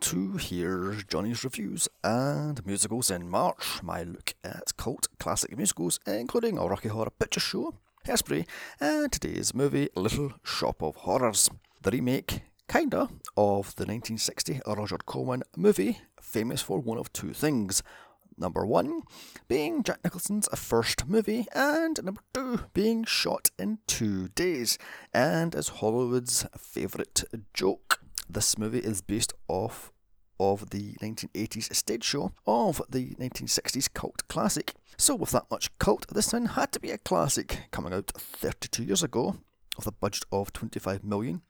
To hear Johnny's Reviews and Musicals in March, my look at cult classic musicals, including a Rocky Horror Picture Show, Hairspray, and today's movie Little Shop of Horrors, the remake, kinda, of the 1960 Roger Corman movie, famous for one of two things. Number one being Jack Nicholson's first movie, and number two being shot in two days, and is Hollywood's favourite joke. This movie is based off of the 1980s stage show of the 1960s cult classic. So, with that much cult, this one had to be a classic, coming out 32 years ago, with a budget of 25 million,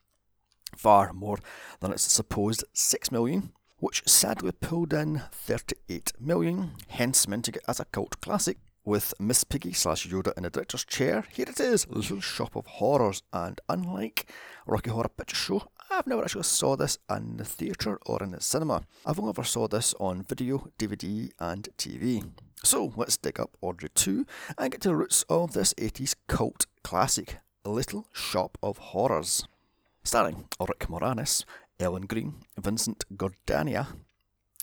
far more than its supposed 6 million which sadly pulled in 38 million, hence minting it as a cult classic. With Miss Piggy slash Yoda in the director's chair, here it is, Little Shop of Horrors, and unlike Rocky Horror Picture Show, I've never actually saw this in the theatre or in the cinema. I've only ever saw this on video, DVD and TV. So let's dig up Audrey 2 and get to the roots of this 80s cult classic, Little Shop of Horrors. Starring Rick Moranis, Ellen Greene, Vincent Gardenia,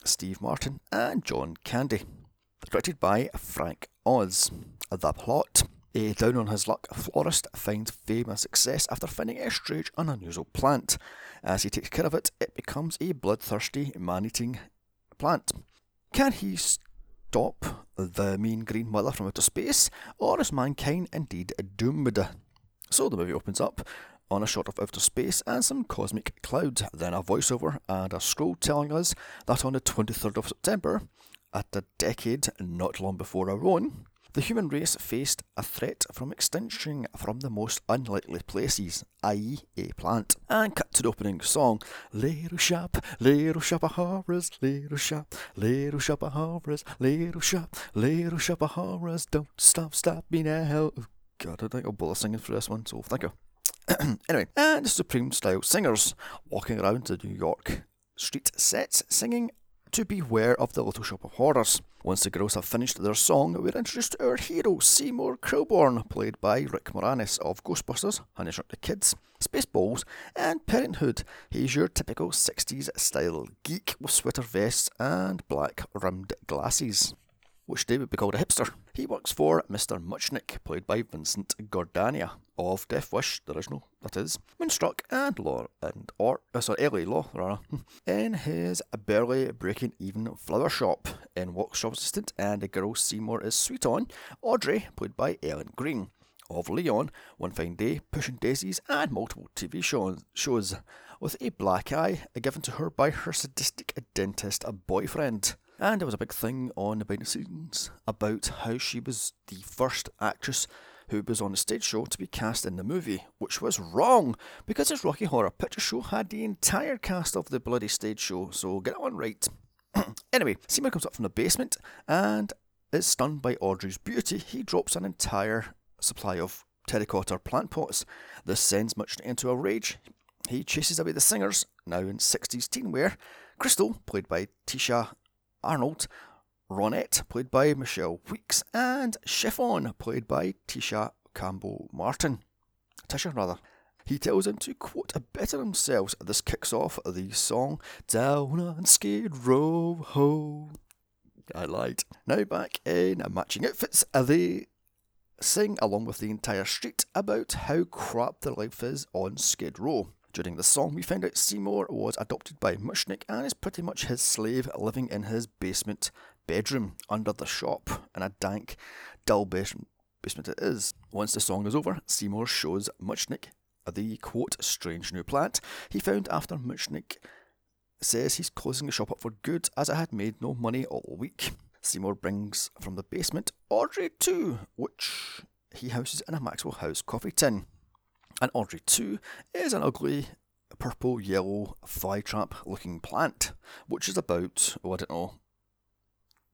Steve Martin, and John Candy. Directed by Frank Oz. The plot a down on his luck florist finds fame and success after finding a strange and unusual plant. As he takes care of it, it becomes a bloodthirsty, man eating plant. Can he stop the mean green mother from outer space, or is mankind indeed doomed? So the movie opens up on a shot of outer space and some cosmic clouds, then a voiceover and a scroll telling us that on the 23rd of September, at a decade not long before our own, the human race faced a threat from extinction from the most unlikely places, i.e., a plant. And cut to the opening song Little shop, little shop of horrors, little shop, little shop of horrors, little shop, little shop of horrors, don't stop, stop me now. God, I think I'll bother singing for this one, so thank you. anyway, and the Supreme Style Singers walking around the New York street sets singing to beware of the Little Shop of Horrors. Once the girls have finished their song, we're introduced to our hero, Seymour Krelborn, played by Rick Moranis of Ghostbusters, Honey the Kids, Spaceballs, and Parenthood. He's your typical 60s style geek with sweater vests and black rimmed glasses which today would be called a hipster. He works for Mr. Mushnik, played by Vincent Gardenia of Death Wish, the original, that is, Moonstruck and Law and or uh, sorry, L.A. Law, rather, in his barely breaking even flower shop. In Workshop assistant and the girl Seymour is sweet on, Audrey, played by Ellen Greene Of Leon, One Fine Day, Pushing Daisies, and multiple TV shows with a black eye given to her by her sadistic dentist boyfriend. And there was a big thing on the behind the scenes about how she was the first actress who was on the stage show to be cast in the movie, which was wrong because this Rocky Horror Picture Show had the entire cast of the bloody stage show, so get that one right. anyway, Seymour comes up from the basement and is stunned by Audrey's beauty. He drops an entire supply of terracotta plant pots. This sends Much into a rage. He chases away the singers, now in 60s teen wear. Crystal, played by Tisha Arnold, Ronette, played by Michelle Weeks, and Chiffon, played by Tisha Campbell Martin. Tisha, rather. He tells them to, quote, a better themselves. This kicks off the song Down on Skid Row Ho. I lied. Now back in matching outfits, they sing along with the entire street about how crap their life is on Skid Row. During the song, we find out Seymour was adopted by Mushnik and is pretty much his slave living in his basement bedroom under the shop in a dank, dull basement it is. Once the song is over, Seymour shows Mushnik the quote strange new plant he found after Mushnik says he's closing the shop up for good as it had made no money all week. Seymour brings from the basement Audrey 2, which he houses in a Maxwell House coffee tin. And Audrey 2 is an ugly purple yellow flytrap looking plant, which is about, oh, I don't know,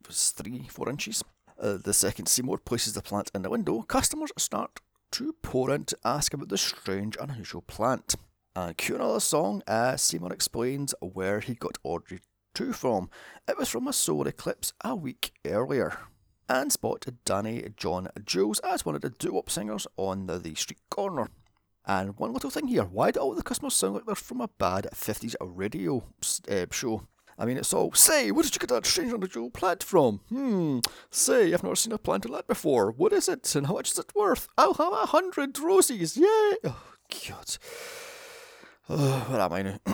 was three, four inches. Uh, the second Seymour places the plant in the window, customers start to pour in to ask about the strange, unusual plant. And cue another song Seymour explains where he got Audrey 2 from. It was from a solar eclipse a week earlier. And spotted Danny John Jules as one of the doo-wop singers on the, the street corner. And one little thing here why do all the customers sound like they're from a bad 50s radio uh, show? I mean, it's all, say, where did you get that strange unusual plant from? Hmm, say, I've never seen a plant like that before. What is it and how much is it worth? I'll have a hundred roses, yay! Oh, God. Oh, where am I now?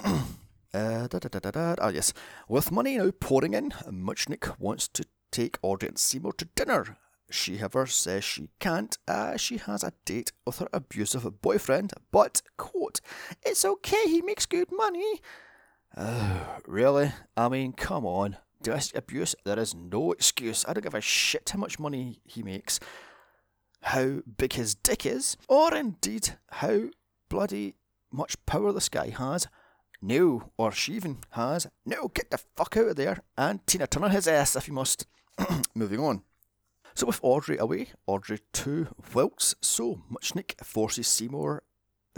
uh, da, da, da, da, da. Ah, yes. With money now pouring in, Mushnik wants to take and Seymour to dinner. She, however, says she can't as she has a date with her abusive boyfriend, but, quote, it's okay, he makes good money. Uh, really? I mean, come on. Domestic abuse, there is no excuse. I don't give a shit how much money he makes, how big his dick is, or indeed how bloody much power this guy has. No, or she even has. No, get the fuck out of there. And Tina Turner his ass if you must. Moving on. So with Audrey away, Audrey too wilts, so Mushnik forces Seymour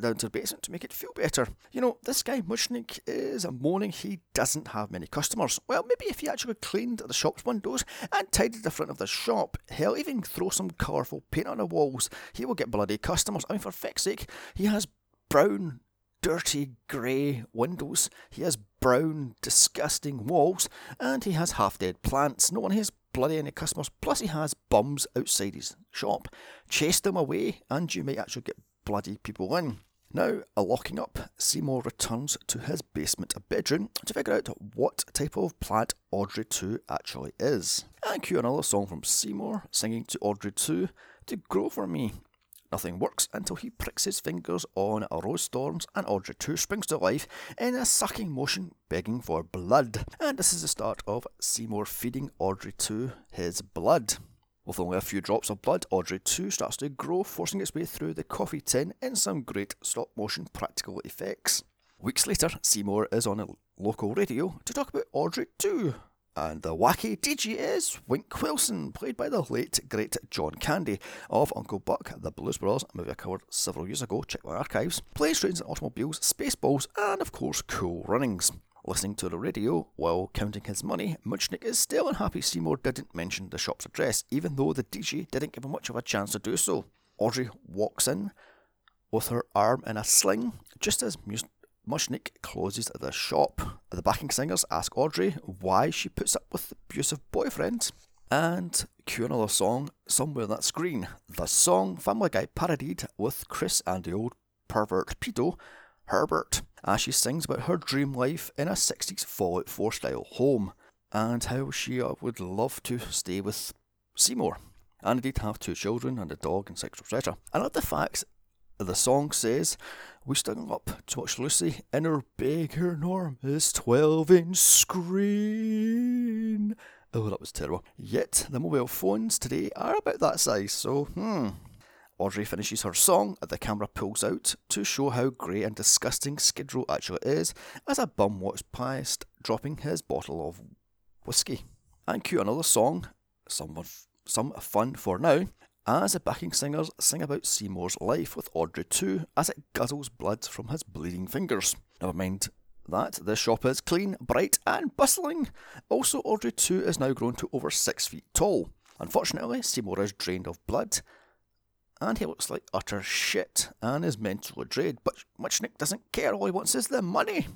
down to the basement to make it feel better. You know, this guy Mushnik is a moaning he doesn't have many customers. Well, maybe if he actually cleaned the shop's windows and tidied the front of the shop, hell, even throw some colourful paint on the walls, he will get bloody customers. I mean, for feck's sake, he has brown, dirty grey windows, he has brown, disgusting walls, and he has half dead plants. No one has bloody any customers. Plus, he has bums outside his shop. Chase them away, and you may actually get bloody people in. Now, a locking up, Seymour returns to his basement bedroom to figure out what type of plant Audrey 2 actually is. And cue another song from Seymour singing to Audrey 2 to grow for me. Nothing works until he pricks his fingers on a Rose Storms and Audrey 2 springs to life in a sucking motion begging for blood. And this is the start of Seymour feeding Audrey 2 his blood. With only a few drops of blood, Audrey 2 starts to grow, forcing its way through the coffee tin in some great stop motion practical effects. Weeks later, Seymour is on a local radio to talk about Audrey 2, and the wacky DJ is Wink Wilson, played by the late great John Candy of Uncle Buck, the Blues Brothers, a movie I covered several years ago, check my archives, planes, trains and automobiles, spaceballs, and of course Cool Runnings. Listening to the radio while counting his money, Mushnik is still unhappy Seymour didn't mention the shop's address, even though the DJ didn't give him much of a chance to do so. Audrey walks in with her arm in a sling just as Mushnik closes the shop. The backing singers ask Audrey why she puts up with the abusive boyfriend. And cue another song somewhere on that screen. The song Family Guy parodied with Chris and the old pervert pedo, Herbert, as she sings about her dream life in a 60s Fallout 4 style home and how she uh, would love to stay with Seymour and indeed have two children and a dog and etc. etc. I love the fact the song says, We stood up to watch Lucy in her big, enormous 12 inch screen. Oh, that was terrible. Yet, the mobile phones today are about that size, so, hmm. Audrey finishes her song, and the camera pulls out to show how grey and disgusting Skid Row actually is as a bum walks past, dropping his bottle of whiskey. And cue another song, some, some fun for now, as the backing singers sing about Seymour's life with Audrey too, as it guzzles blood from his bleeding fingers. Never mind that, the shop is clean, bright, and bustling. Also, Audrey too is now grown to over 6 feet tall. Unfortunately, Seymour is drained of blood, and he looks like utter shit and is mentally drained, but Mushnik doesn't care, all he wants is the money.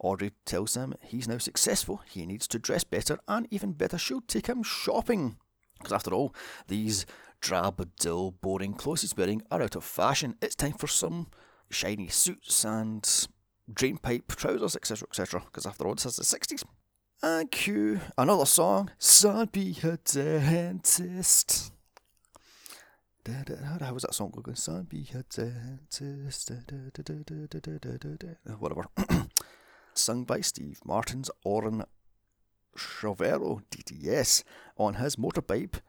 Audrey tells him he's now successful, he needs to dress better, and even better, she'll take him shopping. Because after all, these drab, dull, boring clothes he's wearing are out of fashion. It's time for some shiny suits and drainpipe trousers, etc., etc. Because after all, this is the 60s. And cue another song, Son Be a Dentist. Da, da, da, how was that song going? Son be a dentist. Whatever. Sung by Steve Martin's Orin Scrivello DDS on his motorbike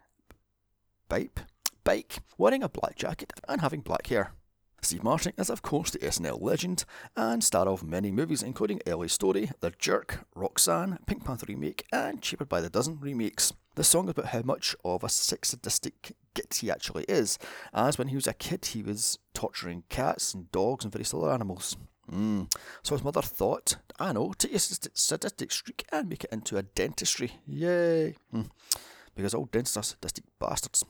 bike, bike, wearing a black jacket and having black hair. Steve Martin is, of course, the SNL legend and star of many movies, including LA Story, The Jerk, Roxanne, Pink Panther remake, and Cheaper by the Dozen remakes. The song is about how much of a sick sadistic git he actually is, as when he was a kid he was torturing cats and dogs and various other animals. Mm. So his mother thought, I know, take your sadistic streak and make it into a dentistry. Yay! Mm. Because all dentists are sadistic bastards.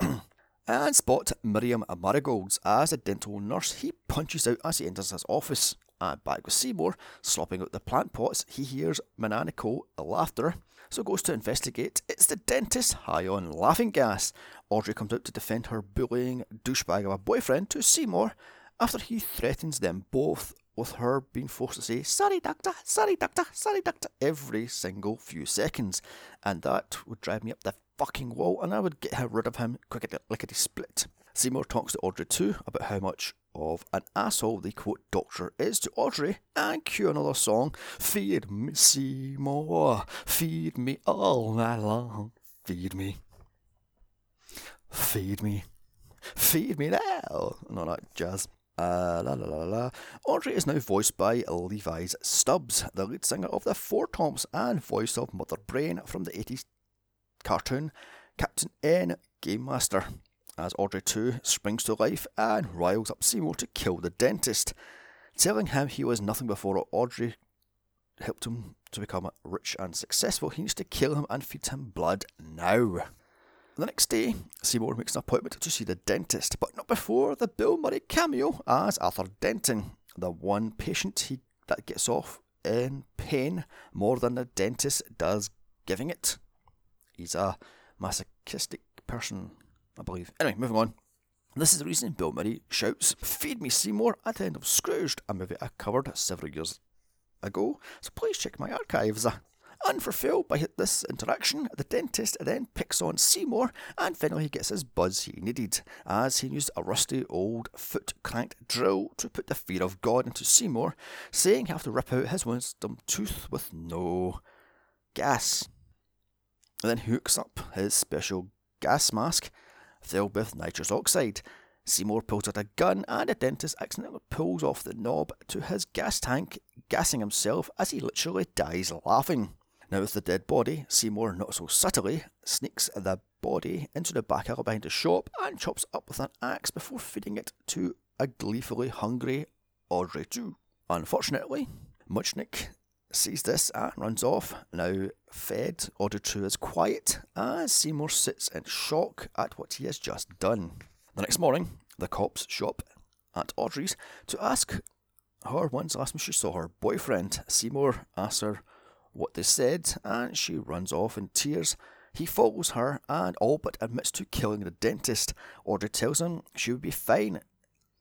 and spot Miriam Margolyes as a dental nurse. He punches out as he enters his office. And back with Seymour, slopping out the plant pots, he hears maniacal laughter, so goes to investigate. It's the dentist high on laughing gas. Audrey comes out to defend her bullying douchebag of a boyfriend to Seymour after he threatens them both with her being forced to say, Sorry, doctor, sorry, doctor, sorry, doctor, every single few seconds. And that would drive me up the fucking wall, and I would get her rid of him quickly, lickety split. Seymour talks to Audrey too about how much of an asshole the quote doctor is to Audrey, and cue another song Feed me, Seymour, feed me all night long, feed me, feed me, feed me now. No, not jazz. Uh, la la la la. Audrey is now voiced by Levi's Stubbs, the lead singer of the Four Tops and voice of Mother Brain from the 80s cartoon Captain N Game Master. As Audrey 2 springs to life and riles up Seymour to kill the dentist, telling him he was nothing before Audrey helped him to become rich and successful. He needs to kill him and feed him blood now. The next day, Seymour makes an appointment to see the dentist, but not before the Bill Murray cameo as Arthur Denton, the one patient he that gets off in pain more than the dentist does giving it. He's a masochistic person, I believe. Anyway, moving on. This is the reason Bill Murray shouts, Feed me Seymour at the end of Scrooged, a movie I covered several years ago, so please check my archives. Unfulfilled by this interaction, the dentist then picks on Seymour and finally he gets his buzz he needed, as he used a rusty old foot cranked drill to put the fear of God into Seymour, saying he'll have to rip out his wisdom tooth with no gas. And then hooks up his special gas mask filled with nitrous oxide. Seymour pulls out a gun and the dentist accidentally pulls off the knob to his gas tank, gassing himself as he literally dies laughing. Now, with the dead body, Seymour, not so subtly, sneaks the body into the back alley behind the shop and chops up with an axe before feeding it to a gleefully hungry Audrey too. Unfortunately, Mushnik sees this and runs off. Now fed, Audrey too is quiet as Seymour sits in shock at what he has just done. The next morning, the cops shop at Audrey's to ask her once last time she saw her boyfriend. Seymour asks her what they said, and she runs off in tears. He follows her and all but admits to killing the dentist. Audrey tells him she would be fine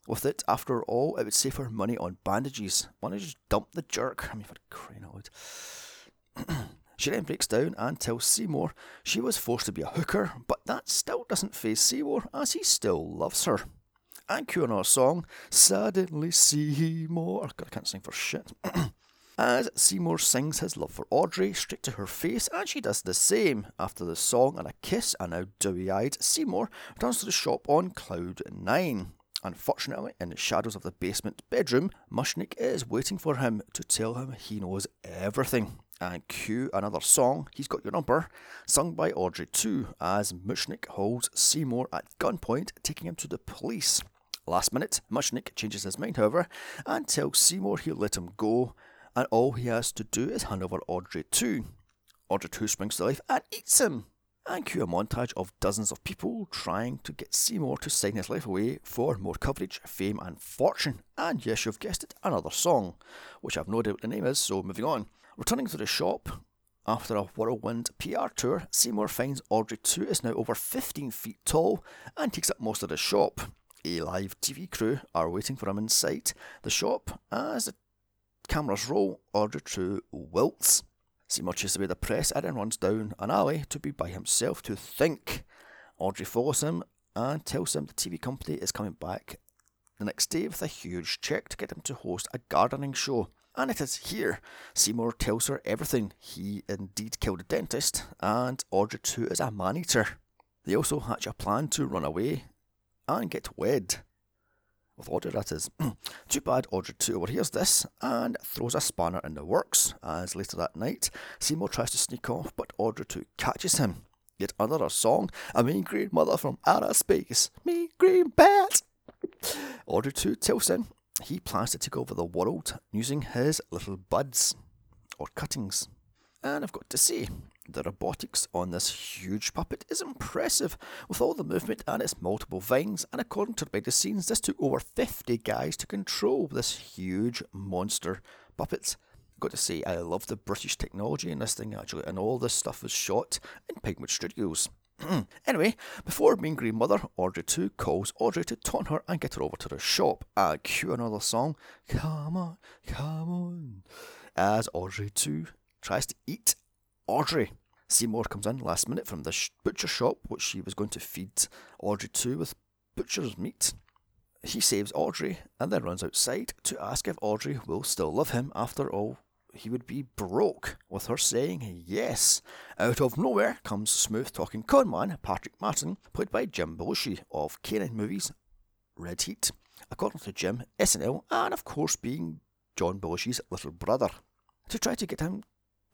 with it. After all, it would save her money on bandages. Why don't you just dump the jerk? I mean, for crying out loud. she then breaks down and tells Seymour she was forced to be a hooker, but that still doesn't phase Seymour as he still loves her. And another song, Suddenly Seymour. Oh, God, I can't sing for shit. as Seymour sings his love for Audrey straight to her face, and she does the same. After the song and a kiss, and now dewy eyed, Seymour returns to the shop on Cloud 9. Unfortunately, in the shadows of the basement bedroom, Mushnik is waiting for him to tell him he knows everything. And cue another song, He's Got Your Number, sung by Audrey too, as Mushnik holds Seymour at gunpoint, taking him to the police. Last minute, Mushnik changes his mind, however, and tells Seymour he'll let him go, and all he has to do is hand over Audrey 2. Audrey 2 springs to life and eats him. And cue a montage of dozens of people trying to get Seymour to sign his life away for more coverage, fame, and fortune. And yes, you've guessed it, another song, which I've no idea what the name is, so moving on. Returning to the shop, after a whirlwind PR tour, Seymour finds Audrey 2 is now over 15 feet tall and takes up most of the shop. A live TV crew are waiting for him inside the shop as the Cameras roll, Audrey True wilts. Seymour chases away the press and runs down an alley to be by himself to think. Audrey follows him and tells him the TV company is coming back the next day with a huge check to get him to host a gardening show. And it is here. Seymour tells her everything. He indeed killed a dentist, and Audrey too is a man eater. They also hatch a plan to run away and get wed with Audrey, that is. Too bad Audrey 2 overhears this and throws a spanner in the works, as later that night, Seymour tries to sneak off, but Audrey 2 catches him. Yet another song, A Mean Green Mother from Outer Space, Me Green Bat! Audrey 2 tells him he plans to take over the world using his little buds, or cuttings. And I've got to say, The robotics on this huge puppet is impressive, with all the movement and its multiple vines, and according to the scenes, this took over 50 guys to control this huge monster puppet. Got to say, I love the British technology in this thing actually, and all this stuff was shot in Pinewood Studios. anyway, before being Green Mother, Audrey 2 calls Audrey to taunt her and get her over to the shop. I cue another song, Come on, come on, as Audrey 2 tries to eat Audrey. Seymour comes in last minute from the butcher shop, which she was going to feed Audrey to with butcher's meat. He saves Audrey and then runs outside to ask if Audrey will still love him. After all, he would be broke, with her saying yes. Out of nowhere comes smooth talking conman Patrick Martin, played by Jim Belushi of Cannon movies Red Heat, according to Jim, SNL, and of course being John Belushi's little brother, to try to get him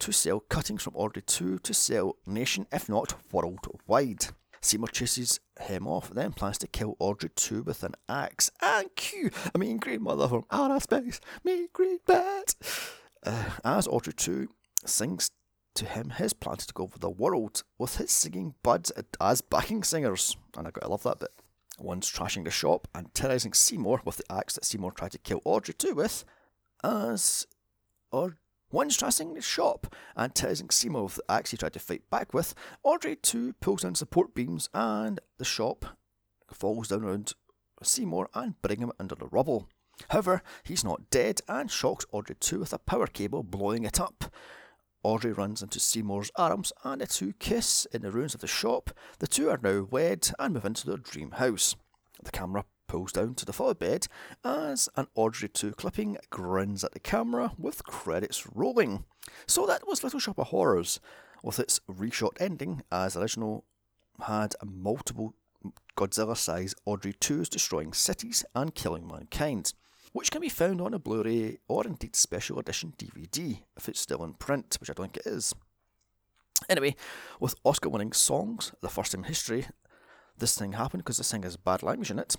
to sell cuttings from Audrey 2 to sell nation, if not worldwide. Seymour chases him off, then plans to kill Audrey 2 with an axe. And cue, I mean, great mother from outer space, me great bat. Uh, as Audrey 2 sings to him his plans to go over the world with his singing buds as backing singers. And I gotta love that bit. One's trashing the shop and terrorising Seymour with the axe that Seymour tried to kill Audrey 2 with, as Audrey One's trashing the shop and teasing Seymour axe he tried to fight back with. Audrey too pulls in support beams and the shop falls down around Seymour and bring him under the rubble. However, he's not dead and shocks Audrey too with a power cable, blowing it up. Audrey runs into Seymour's arms and the two kiss in the ruins of the shop. The two are now wed and move into their dream house. The camera pulls down to the foot bed as an Audrey 2 clipping grins at the camera with credits rolling. So that was Little Shop of Horrors, with its reshot ending, as original had multiple Godzilla sized Audrey 2s destroying cities and killing mankind, which can be found on a Blu ray or indeed special edition DVD if it's still in print, which I don't think it is. Anyway, with Oscar winning songs, the first in history, this thing happened because this thing has bad language in it.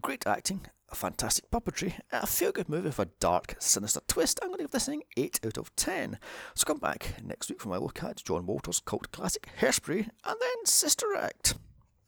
Great acting, fantastic puppetry, a feel good movie with a dark, sinister twist. I'm going to give this thing 8 out of 10. So come back next week for my look at John Waters' cult classic Hairspray and then Sister Act.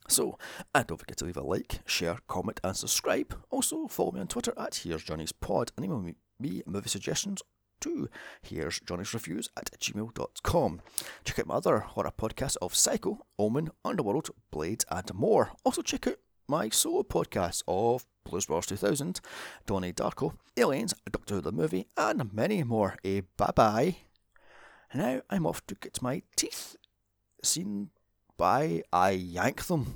So, and don't forget to leave a like, share, comment, and subscribe. Also, follow me on Twitter at Here's Johnny's Pod and email me, me movie suggestions to Here's Johnny's Reviews at gmail.com. Check out my other horror podcasts of Psycho, Omen, Underworld, Blade, and more. Also, check out my solo podcast of Blues Brothers 2000, Donnie Darko, Aliens, Doctor Who the Movie, and many more. Eh, a bye bye. Now I'm off to get my teeth seen by I Yank Them.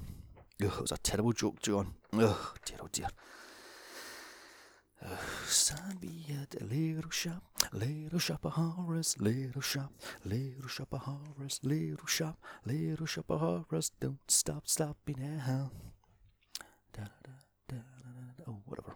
Ugh, it was a terrible joke, John. Ugh, dear oh dear. Son, be at a little shop, little shop of horrors, little shop, little shop of horrors, little shop, little shop of horrors. Don't stop, stopping now. Oh, whatever.